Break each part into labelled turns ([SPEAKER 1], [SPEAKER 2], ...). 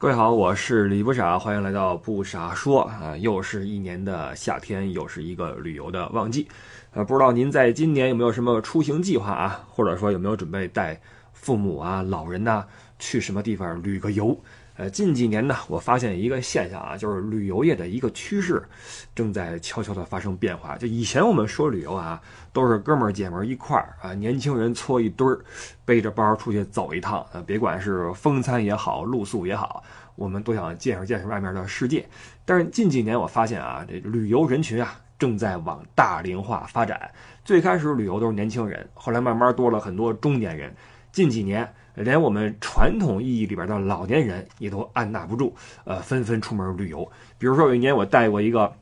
[SPEAKER 1] 各位好，我是李不傻，欢迎来到不傻说啊！又是一年的夏天，又是一个旅游的旺季，呃，不知道您在今年有没有什么出行计划啊？或者说有没有准备带父母啊、老人呐去什么地方旅个游？呃，近几年呢，我发现一个现象啊，就是旅游业的一个趋势正在悄悄的发生变化。就以前我们说旅游啊，都是哥们儿姐们儿一块儿啊，年轻人搓一堆儿，背着包出去走一趟啊，别管是风餐也好，露宿也好，我们都想见识见识外面的世界。但是近几年我发现啊，这旅游人群啊正在往大龄化发展。最开始旅游都是年轻人，后来慢慢多了很多中年人。近几年。连我们传统意义里边的老年人也都按捺不住，呃，纷纷出门旅游。比如说有一年我带过一个，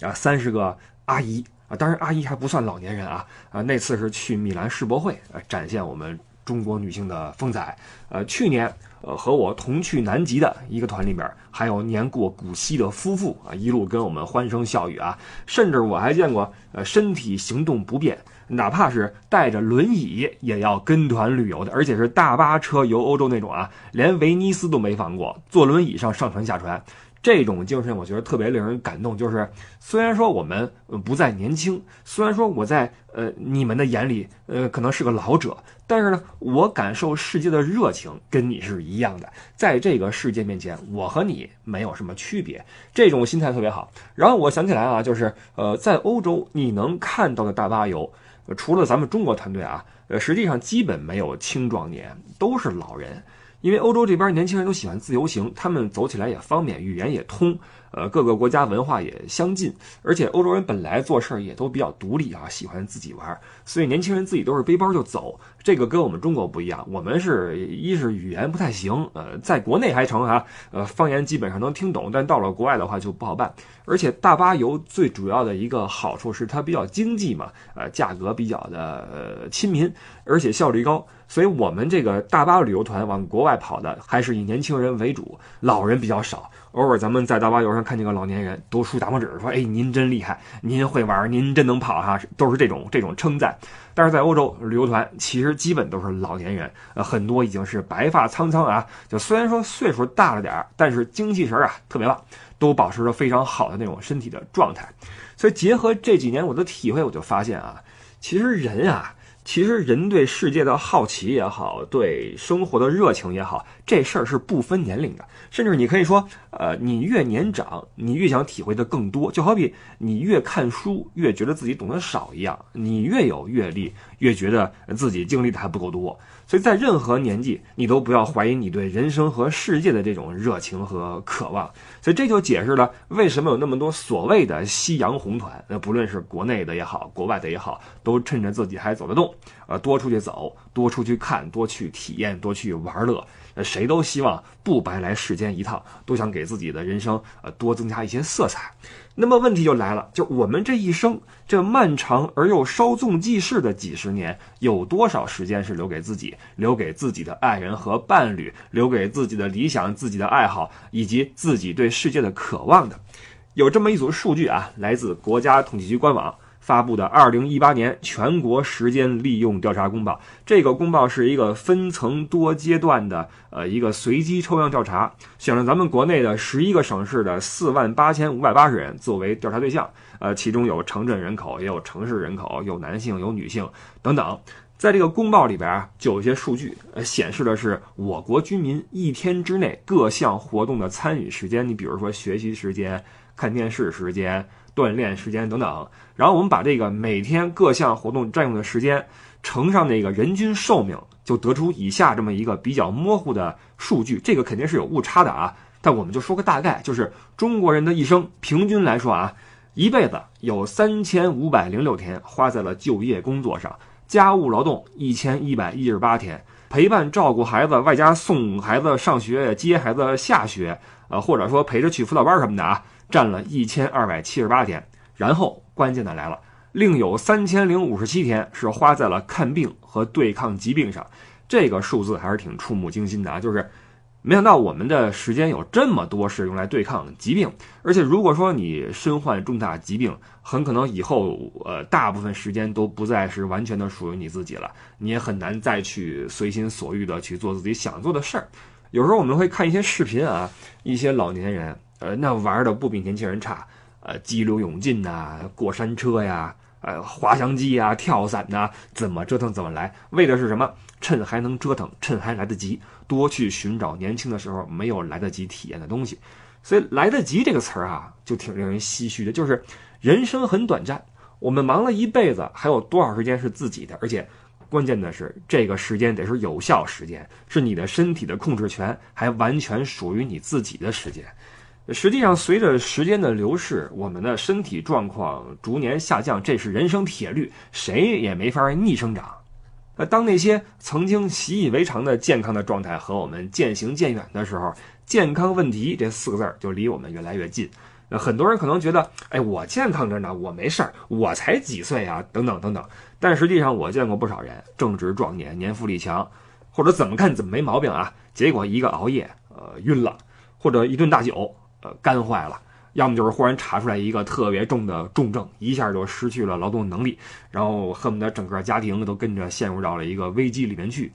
[SPEAKER 1] 啊，三十个阿姨啊，当然阿姨还不算老年人啊，啊，那次是去米兰世博会，呃，展现我们中国女性的风采。呃，去年，呃，和我同去南极的一个团里边，还有年过古稀的夫妇啊，一路跟我们欢声笑语啊，甚至我还见过，呃，身体行动不便。哪怕是带着轮椅也要跟团旅游的，而且是大巴车游欧洲那种啊，连威尼斯都没放过，坐轮椅上上船下船，这种精神我觉得特别令人感动。就是虽然说我们不再年轻，虽然说我在呃你们的眼里呃可能是个老者，但是呢，我感受世界的热情跟你是一样的，在这个世界面前，我和你没有什么区别，这种心态特别好。然后我想起来啊，就是呃在欧洲你能看到的大巴游。除了咱们中国团队啊，呃，实际上基本没有青壮年，都是老人。因为欧洲这边年轻人都喜欢自由行，他们走起来也方便，语言也通，呃，各个国家文化也相近，而且欧洲人本来做事儿也都比较独立啊，喜欢自己玩，所以年轻人自己都是背包就走。这个跟我们中国不一样，我们是一是语言不太行，呃，在国内还成啊，呃，方言基本上能听懂，但到了国外的话就不好办。而且大巴游最主要的一个好处是它比较经济嘛，呃，价格比较的呃亲民，而且效率高。所以我们这个大巴旅游团往国外跑的，还是以年轻人为主，老人比较少。偶尔咱们在大巴游上看见个老年人，都竖大拇指说：“哎，您真厉害，您会玩，您真能跑哈！”都是这种这种称赞。但是在欧洲旅游团，其实基本都是老年人，呃，很多已经是白发苍苍啊。就虽然说岁数大了点，但是精气神啊特别棒，都保持着非常好的那种身体的状态。所以结合这几年我的体会，我就发现啊，其实人啊。其实人对世界的好奇也好，对生活的热情也好，这事儿是不分年龄的。甚至你可以说，呃，你越年长，你越想体会的更多。就好比你越看书，越觉得自己懂得少一样；你越有阅历，越觉得自己经历的还不够多。所以在任何年纪，你都不要怀疑你对人生和世界的这种热情和渴望。所以这就解释了为什么有那么多所谓的夕阳红团。那不论是国内的也好，国外的也好，都趁着自己还走得动，呃，多出去走，多出去看，多去体验，多去玩乐。呃，谁都希望不白来世间一趟，都想给自己的人生呃多增加一些色彩。那么问题就来了，就我们这一生这漫长而又稍纵即逝的几十年，有多少时间是留给自己、留给自己的爱人和伴侣、留给自己的理想、自己的爱好以及自己对世界的渴望的？有这么一组数据啊，来自国家统计局官网。发布的二零一八年全国时间利用调查公报，这个公报是一个分层多阶段的呃一个随机抽样调查，选了咱们国内的十一个省市的四万八千五百八十人作为调查对象，呃，其中有城镇人口，也有城市人口，有男性有女性等等。在这个公报里边啊，就有些数据呃显示的是我国居民一天之内各项活动的参与时间，你比如说学习时间、看电视时间。锻炼时间等等，然后我们把这个每天各项活动占用的时间乘上那个人均寿命，就得出以下这么一个比较模糊的数据。这个肯定是有误差的啊，但我们就说个大概，就是中国人的一生平均来说啊，一辈子有三千五百零六天花在了就业工作上，家务劳动一千一百一十八天，陪伴照顾孩子，外加送孩子上学、接孩子下学，呃，或者说陪着去辅导班什么的啊。占了一千二百七十八天，然后关键的来了，另有三千零五十七天是花在了看病和对抗疾病上，这个数字还是挺触目惊心的啊！就是没想到我们的时间有这么多是用来对抗疾病，而且如果说你身患重大疾病，很可能以后呃大部分时间都不再是完全的属于你自己了，你也很难再去随心所欲的去做自己想做的事儿。有时候我们会看一些视频啊，一些老年人，呃，那玩的不比年轻人差，呃，激流勇进呐，过山车呀，呃，滑翔机啊，跳伞呐，怎么折腾怎么来，为的是什么？趁还能折腾，趁还来得及，多去寻找年轻的时候没有来得及体验的东西。所以“来得及”这个词儿啊，就挺令人唏嘘的。就是人生很短暂，我们忙了一辈子，还有多少时间是自己的？而且。关键的是，这个时间得是有效时间，是你的身体的控制权还完全属于你自己的时间。实际上，随着时间的流逝，我们的身体状况逐年下降，这是人生铁律，谁也没法逆生长。那当那些曾经习以为常的健康的状态和我们渐行渐远的时候，健康问题这四个字就离我们越来越近。那很多人可能觉得，哎，我健康着呢，我没事儿，我才几岁啊，等等等等。但实际上，我见过不少人正值壮年，年富力强，或者怎么看怎么没毛病啊，结果一个熬夜，呃，晕了，或者一顿大酒，呃，肝坏了，要么就是忽然查出来一个特别重的重症，一下就失去了劳动能力，然后恨不得整个家庭都跟着陷入到了一个危机里面去。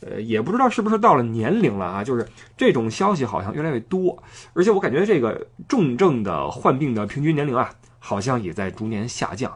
[SPEAKER 1] 呃，也不知道是不是到了年龄了啊，就是这种消息好像越来越多，而且我感觉这个重症的患病的平均年龄啊，好像也在逐年下降。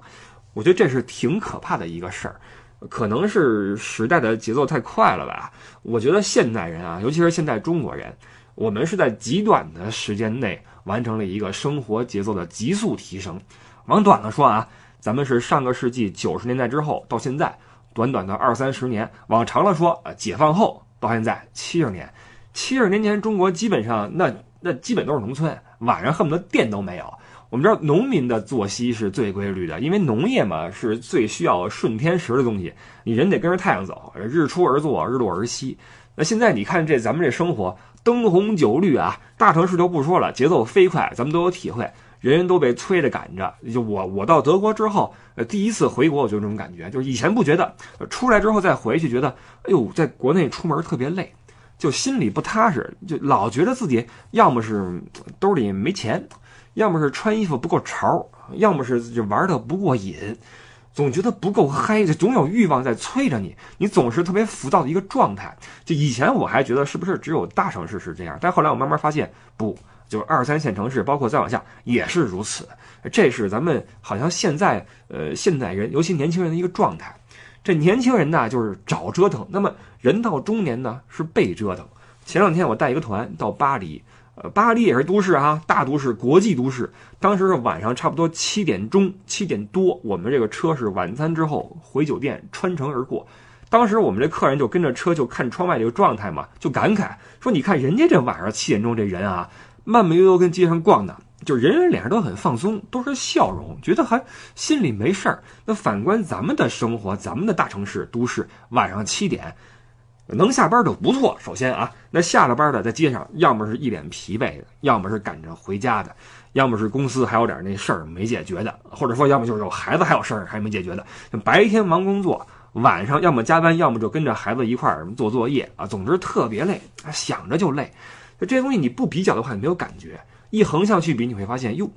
[SPEAKER 1] 我觉得这是挺可怕的一个事儿，可能是时代的节奏太快了吧。我觉得现代人啊，尤其是现代中国人，我们是在极短的时间内完成了一个生活节奏的急速提升。往短了说啊，咱们是上个世纪九十年代之后到现在，短短的二三十年；往长了说，呃，解放后到现在七十年。七十年前，中国基本上那那基本都是农村，晚上恨不得电都没有。我们知道农民的作息是最规律的，因为农业嘛是最需要顺天时的东西，你人得跟着太阳走，日出而作，日落而息。那现在你看这咱们这生活灯红酒绿啊，大城市就不说了，节奏飞快，咱们都有体会，人人都被催着赶着。就我我到德国之后，呃，第一次回国我就这种感觉，就是以前不觉得，出来之后再回去觉得，哎呦，在国内出门特别累，就心里不踏实，就老觉得自己要么是兜里没钱。要么是穿衣服不够潮，要么是就玩的不过瘾，总觉得不够嗨，就总有欲望在催着你，你总是特别浮躁的一个状态。就以前我还觉得是不是只有大城市是这样，但后来我慢慢发现，不，就是二三线城市，包括再往下也是如此。这是咱们好像现在呃现代人，尤其年轻人的一个状态。这年轻人呢，就是找折腾；那么人到中年呢，是被折腾。前两天我带一个团到巴黎。呃，巴黎也是都市啊，大都市，国际都市。当时是晚上差不多七点钟，七点多，我们这个车是晚餐之后回酒店，穿城而过。当时我们这客人就跟着车就看窗外这个状态嘛，就感慨说：“你看人家这晚上七点钟这人啊，慢慢悠悠跟街上逛呢，就人人脸上都很放松，都是笑容，觉得还心里没事儿。那反观咱们的生活，咱们的大城市都市，晚上七点。”能下班就不错。首先啊，那下了班的在街上，要么是一脸疲惫的，要么是赶着回家的，要么是公司还有点那事儿没解决的，或者说要么就是有孩子还有事儿还没解决的。白天忙工作，晚上要么加班，要么就跟着孩子一块儿做作业啊。总之特别累，想着就累。就这些东西你不比较的话，你没有感觉。一横向去比，你会发现，哟，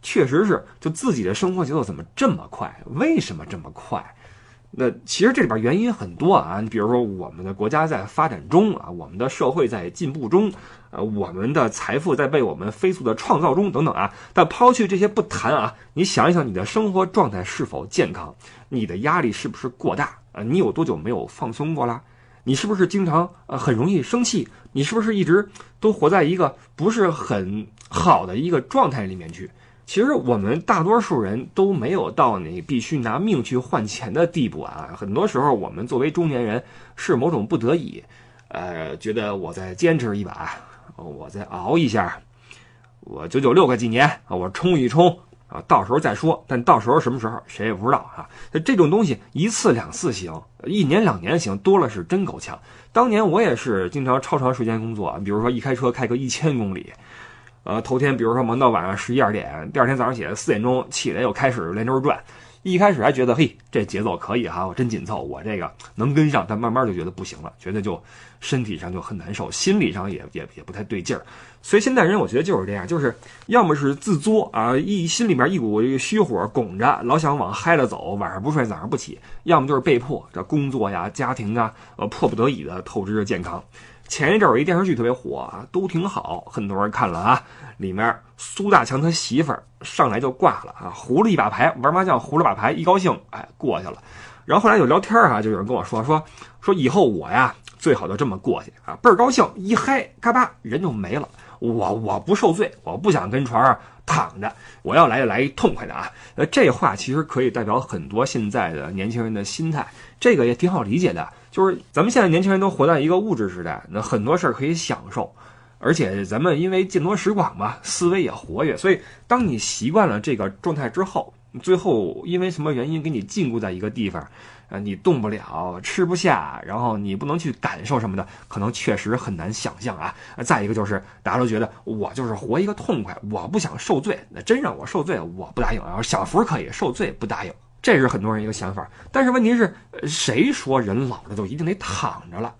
[SPEAKER 1] 确实是，就自己的生活节奏怎么这么快？为什么这么快？那其实这里边原因很多啊，你比如说我们的国家在发展中啊，我们的社会在进步中，呃，我们的财富在被我们飞速的创造中等等啊。但抛去这些不谈啊，你想一想你的生活状态是否健康？你的压力是不是过大啊？你有多久没有放松过啦？你是不是经常呃很容易生气？你是不是一直都活在一个不是很好的一个状态里面去？其实我们大多数人都没有到你必须拿命去换钱的地步啊。很多时候，我们作为中年人是某种不得已，呃，觉得我再坚持一把，我再熬一下，我九九六个几年啊，我冲一冲啊，到时候再说。但到时候什么时候谁也不知道啊。这种东西一次两次行，一年两年行，多了是真够呛。当年我也是经常超长时间工作，比如说一开车开个一千公里。呃，头天比如说忙到晚上十一二点，第二天早上起来四点钟起来又开始连轴转。一开始还觉得嘿，这节奏可以哈，我真紧凑，我这个能跟上。但慢慢就觉得不行了，觉得就身体上就很难受，心理上也也也不太对劲儿。所以现代人我觉得就是这样，就是要么是自作啊，一心里面一股虚火拱着，老想往嗨了走，晚上不睡，早上不起；要么就是被迫这工作呀、家庭啊，呃，迫不得已的透支着健康。前一阵有一电视剧特别火啊，都挺好，很多人看了啊。里面苏大强他媳妇儿上来就挂了啊，胡了一把牌，玩麻将胡了把牌，一高兴哎过去了。然后后来有聊天啊，就有人跟我说说说以后我呀最好就这么过去啊，倍儿高兴，一嗨嘎巴人就没了。我我不受罪，我不想跟床上躺着，我要来就来一痛快的啊。呃，这话其实可以代表很多现在的年轻人的心态，这个也挺好理解的。就是咱们现在年轻人都活在一个物质时代，那很多事儿可以享受。而且咱们因为见多识广嘛，思维也活跃，所以当你习惯了这个状态之后，最后因为什么原因给你禁锢在一个地方，呃，你动不了，吃不下，然后你不能去感受什么的，可能确实很难想象啊。再一个就是大家都觉得我就是活一个痛快，我不想受罪，那真让我受罪，我不答应。然后享福可以，受罪不答应，这是很多人一个想法。但是问题是，谁说人老了就一定得躺着了？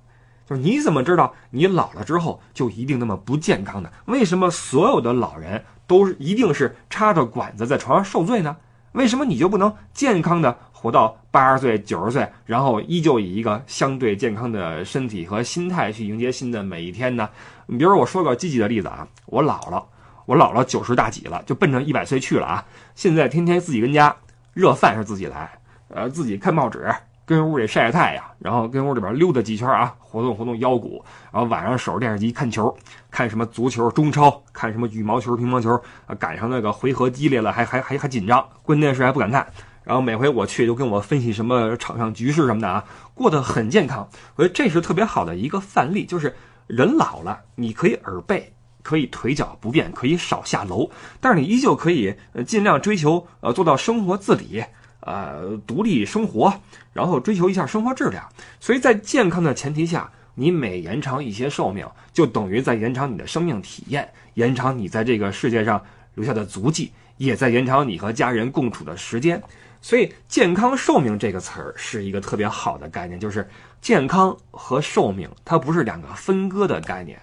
[SPEAKER 1] 就是你怎么知道你老了之后就一定那么不健康呢？为什么所有的老人都是一定是插着管子在床上受罪呢？为什么你就不能健康的活到八十岁、九十岁，然后依旧以一个相对健康的身体和心态去迎接新的每一天呢？你比如我说个积极的例子啊，我老了，我老了九十大几了，就奔着一百岁去了啊！现在天天自己跟家热饭是自己来，呃，自己看报纸。跟屋里晒晒太阳，然后跟屋里边溜达几圈啊，活动活动腰骨，然后晚上守着电视机看球，看什么足球、中超，看什么羽毛球、乒乓球啊，赶上那个回合激烈了，还还还还紧张，关键是还不敢看。然后每回我去，就跟我分析什么场上局势什么的啊，过得很健康。我觉得这是特别好的一个范例，就是人老了，你可以耳背，可以腿脚不便，可以少下楼，但是你依旧可以尽量追求呃做到生活自理。呃，独立生活，然后追求一下生活质量，所以在健康的前提下，你每延长一些寿命，就等于在延长你的生命体验，延长你在这个世界上留下的足迹，也在延长你和家人共处的时间。所以，健康寿命这个词儿是一个特别好的概念，就是健康和寿命，它不是两个分割的概念。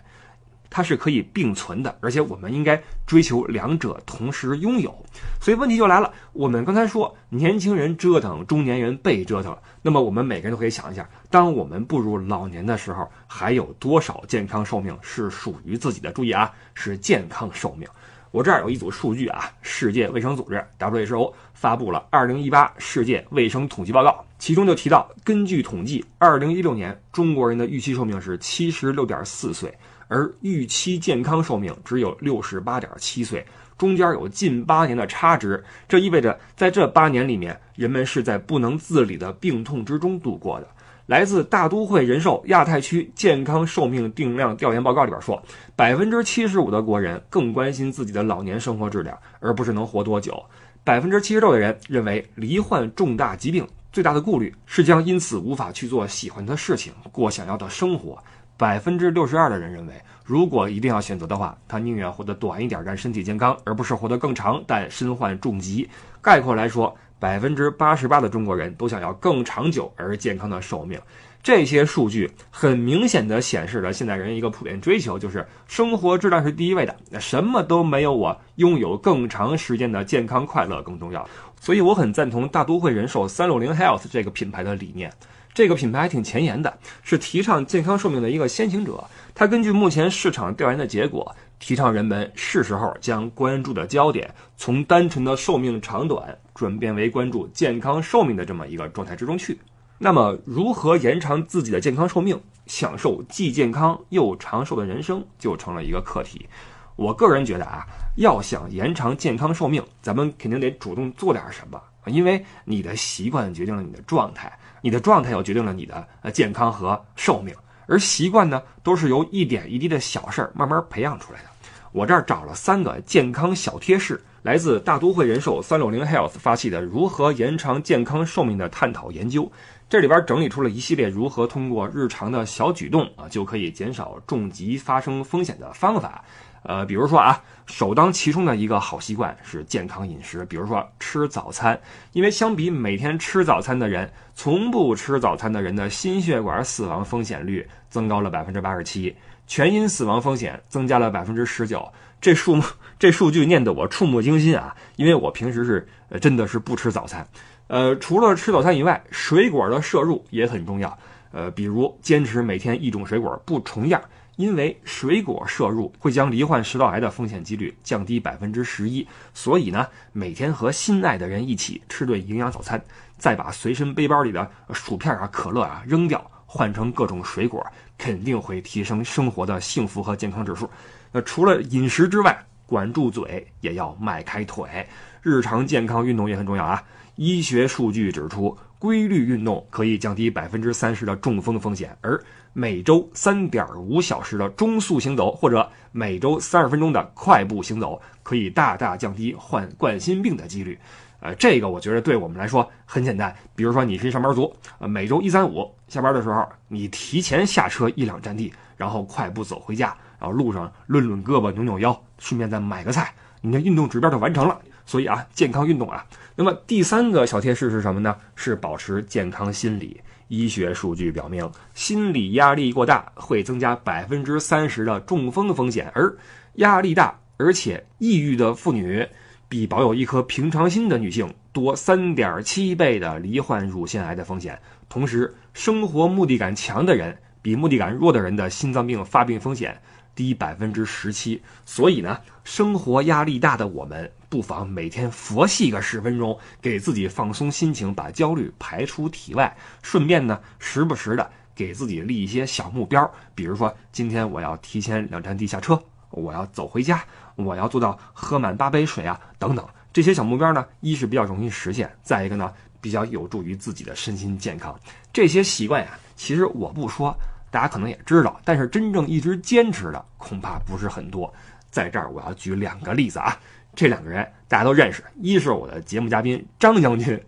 [SPEAKER 1] 它是可以并存的，而且我们应该追求两者同时拥有。所以问题就来了，我们刚才说年轻人折腾，中年人被折腾，那么我们每个人都可以想一下，当我们步入老年的时候，还有多少健康寿命是属于自己的？注意啊，是健康寿命。我这儿有一组数据啊，世界卫生组织 WHO 发布了二零一八世界卫生统计报告，其中就提到，根据统计，二零一六年中国人的预期寿命是七十六点四岁。而预期健康寿命只有六十八点七岁，中间有近八年的差值。这意味着，在这八年里面，人们是在不能自理的病痛之中度过的。来自大都会人寿亚太区健康寿命定量调研报告里边说，百分之七十五的国人更关心自己的老年生活质量，而不是能活多久。百分之七十六的人认为，罹患重大疾病最大的顾虑是将因此无法去做喜欢的事情，过想要的生活。百分之六十二的人认为，如果一定要选择的话，他宁愿活得短一点，但身体健康，而不是活得更长，但身患重疾。概括来说，百分之八十八的中国人都想要更长久而健康的寿命。这些数据很明显的显示了现代人一个普遍追求，就是生活质量是第一位的，那什么都没有我拥有更长时间的健康快乐更重要。所以我很赞同大都会人寿三六零 Health 这个品牌的理念。这个品牌还挺前沿的，是提倡健康寿命的一个先行者。它根据目前市场调研的结果，提倡人们是时候将关注的焦点从单纯的寿命长短转变为关注健康寿命的这么一个状态之中去。那么，如何延长自己的健康寿命，享受既健康又长寿的人生，就成了一个课题。我个人觉得啊，要想延长健康寿命，咱们肯定得主动做点什么，因为你的习惯决定了你的状态。你的状态又决定了你的呃健康和寿命，而习惯呢，都是由一点一滴的小事儿慢慢培养出来的。我这儿找了三个健康小贴士，来自大都会人寿三六零 Health 发起的如何延长健康寿命的探讨研究，这里边整理出了一系列如何通过日常的小举动啊，就可以减少重疾发生风险的方法。呃，比如说啊，首当其冲的一个好习惯是健康饮食，比如说吃早餐，因为相比每天吃早餐的人，从不吃早餐的人的心血管死亡风险率增高了百分之八十七，全因死亡风险增加了百分之十九。这数目这数据念得我触目惊心啊，因为我平时是真的是不吃早餐。呃，除了吃早餐以外，水果的摄入也很重要。呃，比如坚持每天一种水果不重样，因为水果摄入会将罹患食道癌的风险几率降低百分之十一。所以呢，每天和心爱的人一起吃顿营养早餐，再把随身背包里的薯片啊、可乐啊扔掉，换成各种水果，肯定会提升生活的幸福和健康指数。那除了饮食之外，管住嘴也要迈开腿，日常健康运动也很重要啊。医学数据指出，规律运动可以降低百分之三十的中风风险，而每周三点五小时的中速行走或者每周三十分钟的快步行走，可以大大降低患冠心病的几率。呃，这个我觉得对我们来说很简单。比如说你是上班族，呃，每周一三五下班的时候，你提前下车一两站地，然后快步走回家，然后路上抡抡胳膊、扭扭腰，顺便再买个菜，你的运动指标就完成了。所以啊，健康运动啊。那么第三个小贴士是什么呢？是保持健康心理。医学数据表明，心理压力过大会增加百分之三十的中风风险，而压力大而且抑郁的妇女。比保有一颗平常心的女性多三点七倍的罹患乳腺癌的风险。同时，生活目的感强的人比目的感弱的人的心脏病发病风险低百分之十七。所以呢，生活压力大的我们不妨每天佛系个十分钟，给自己放松心情，把焦虑排出体外。顺便呢，时不时的给自己立一些小目标，比如说今天我要提前两站地下车。我要走回家，我要做到喝满八杯水啊，等等这些小目标呢，一是比较容易实现，再一个呢，比较有助于自己的身心健康。这些习惯呀，其实我不说，大家可能也知道，但是真正一直坚持的恐怕不是很多。在这儿我要举两个例子啊，这两个人大家都认识，一是我的节目嘉宾张将军，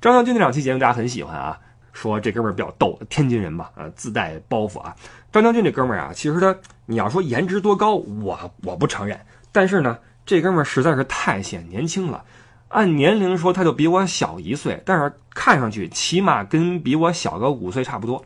[SPEAKER 1] 张将军那两期节目大家很喜欢啊。说这哥们儿比较逗，天津人嘛，呃，自带包袱啊。张将军这哥们儿啊，其实他，你要说颜值多高，我我不承认。但是呢，这哥们儿实在是太显年轻了。按年龄说，他就比我小一岁，但是看上去起码跟比我小个五岁差不多。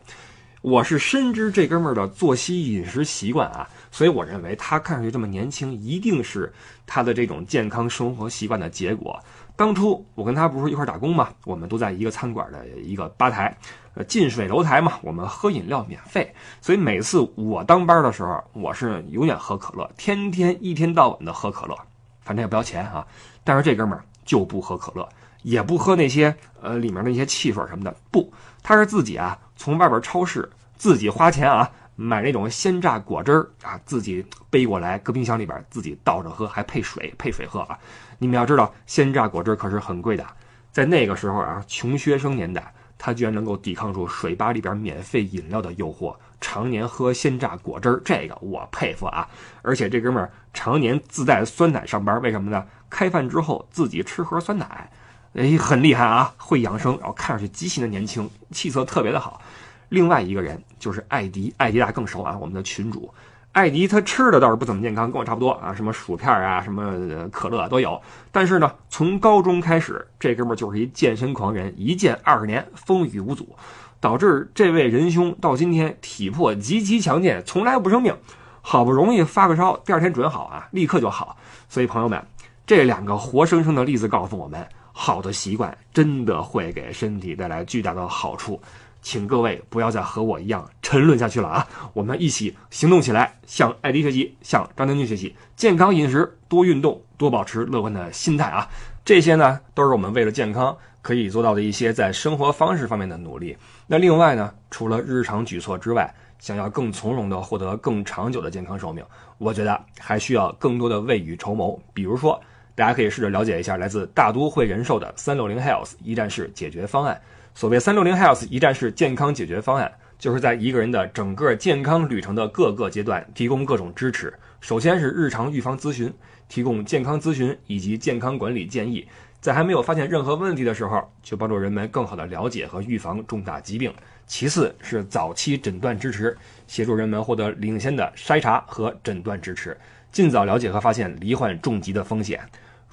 [SPEAKER 1] 我是深知这哥们儿的作息饮食习惯啊，所以我认为他看上去这么年轻，一定是他的这种健康生活习惯的结果。当初我跟他不是一块打工嘛，我们都在一个餐馆的一个吧台，呃，近水楼台嘛，我们喝饮料免费，所以每次我当班的时候，我是永远喝可乐，天天一天到晚的喝可乐，反正也不要钱啊。但是这哥们儿就不喝可乐，也不喝那些呃里面那些汽水什么的，不，他是自己啊从外边超市自己花钱啊。买那种鲜榨果汁儿啊，自己背过来，搁冰箱里边自己倒着喝，还配水配水喝啊！你们要知道，鲜榨果汁可是很贵的，在那个时候啊，穷学生年代，他居然能够抵抗住水吧里边免费饮料的诱惑，常年喝鲜榨果汁儿，这个我佩服啊！而且这哥们儿常年自带酸奶上班，为什么呢？开饭之后自己吃盒酸奶，哎，很厉害啊，会养生，然后看上去极其的年轻，气色特别的好。另外一个人就是艾迪，艾迪大家更熟啊，我们的群主。艾迪他吃的倒是不怎么健康，跟我差不多啊，什么薯片啊，什么可乐都有。但是呢，从高中开始，这哥们就是一健身狂人，一健二十年，风雨无阻，导致这位仁兄到今天体魄极其强健，从来不生病。好不容易发个烧，第二天准好啊，立刻就好。所以朋友们，这两个活生生的例子告诉我们，好的习惯真的会给身体带来巨大的好处。请各位不要再和我一样沉沦下去了啊！我们一起行动起来，向艾迪学习，向张将军学习，健康饮食，多运动，多保持乐观的心态啊！这些呢，都是我们为了健康可以做到的一些在生活方式方面的努力。那另外呢，除了日常举措之外，想要更从容的获得更长久的健康寿命，我觉得还需要更多的未雨绸缪。比如说，大家可以试着了解一下来自大都会人寿的三六零 Health 一站式解决方案。所谓三六零 Health 一站式健康解决方案，就是在一个人的整个健康旅程的各个阶段提供各种支持。首先是日常预防咨询，提供健康咨询以及健康管理建议，在还没有发现任何问题的时候，就帮助人们更好的了解和预防重大疾病。其次是早期诊断支持，协助人们获得领先的筛查和诊断支持，尽早了解和发现罹患重疾的风险。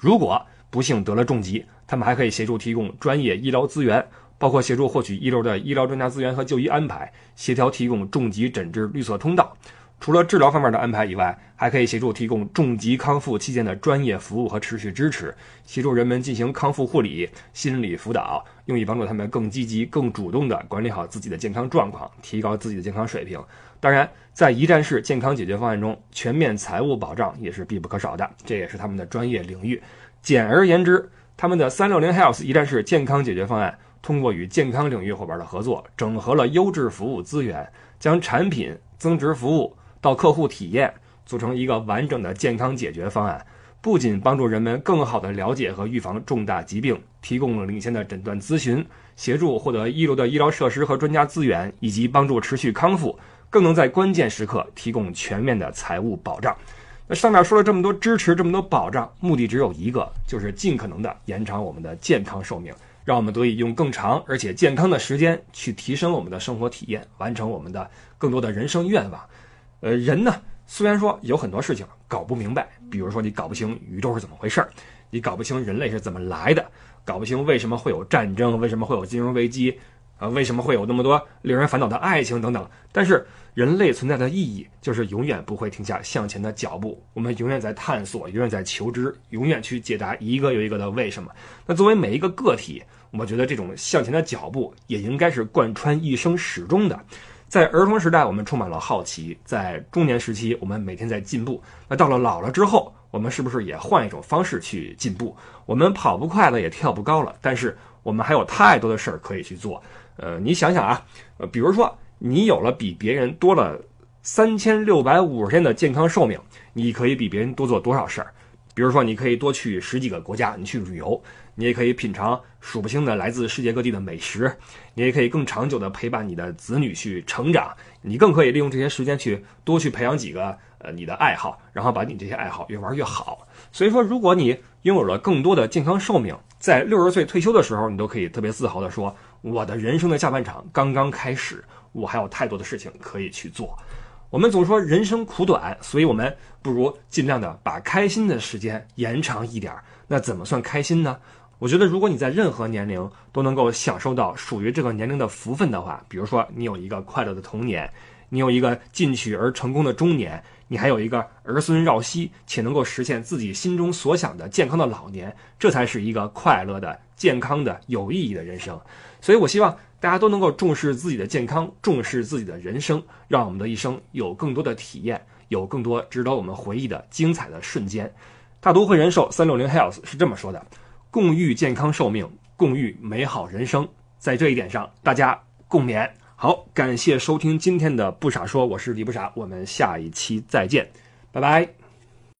[SPEAKER 1] 如果不幸得了重疾，他们还可以协助提供专业医疗资源。包括协助获取一流的医疗专家资源和就医安排，协调提供重疾诊治绿色通道。除了治疗方面的安排以外，还可以协助提供重疾康复期间的专业服务和持续支持，协助人们进行康复护理、心理辅导，用以帮助他们更积极、更主动地管理好自己的健康状况，提高自己的健康水平。当然，在一站式健康解决方案中，全面财务保障也是必不可少的，这也是他们的专业领域。简而言之，他们的三六零 Health 一站式健康解决方案，通过与健康领域伙伴的合作，整合了优质服务资源，将产品增值服务。到客户体验，组成一个完整的健康解决方案，不仅帮助人们更好地了解和预防重大疾病，提供了领先的诊断咨询，协助获得一流的医疗设施和专家资源，以及帮助持续康复，更能在关键时刻提供全面的财务保障。那上面说了这么多支持，这么多保障，目的只有一个，就是尽可能的延长我们的健康寿命，让我们得以用更长而且健康的时间去提升我们的生活体验，完成我们的更多的人生愿望。呃，人呢，虽然说有很多事情搞不明白，比如说你搞不清宇宙是怎么回事儿，你搞不清人类是怎么来的，搞不清为什么会有战争，为什么会有金融危机，啊，为什么会有那么多令人烦恼的爱情等等。但是人类存在的意义就是永远不会停下向前的脚步，我们永远在探索，永远在求知，永远去解答一个又一个的为什么。那作为每一个个体，我觉得这种向前的脚步也应该是贯穿一生始终的。在儿童时代，我们充满了好奇；在中年时期，我们每天在进步。那到了老了之后，我们是不是也换一种方式去进步？我们跑不快了，也跳不高了，但是我们还有太多的事儿可以去做。呃，你想想啊，呃，比如说你有了比别人多了三千六百五十天的健康寿命，你可以比别人多做多少事儿？比如说，你可以多去十几个国家，你去旅游；你也可以品尝数不清的来自世界各地的美食；你也可以更长久的陪伴你的子女去成长；你更可以利用这些时间去多去培养几个呃你的爱好，然后把你这些爱好越玩越好。所以说，如果你拥有了更多的健康寿命，在六十岁退休的时候，你都可以特别自豪的说：“我的人生的下半场刚刚开始，我还有太多的事情可以去做。”我们总说人生苦短，所以我们不如尽量的把开心的时间延长一点。那怎么算开心呢？我觉得，如果你在任何年龄都能够享受到属于这个年龄的福分的话，比如说你有一个快乐的童年，你有一个进取而成功的中年，你还有一个儿孙绕膝且能够实现自己心中所想的健康的老年，这才是一个快乐的、健康的、有意义的人生。所以我希望。大家都能够重视自己的健康，重视自己的人生，让我们的一生有更多的体验，有更多值得我们回忆的精彩的瞬间。大都会人寿三六零 Health 是这么说的：共育健康寿命，共育美好人生。在这一点上，大家共勉。好，感谢收听今天的不傻说，我是李不傻，我们下一期再见，拜拜。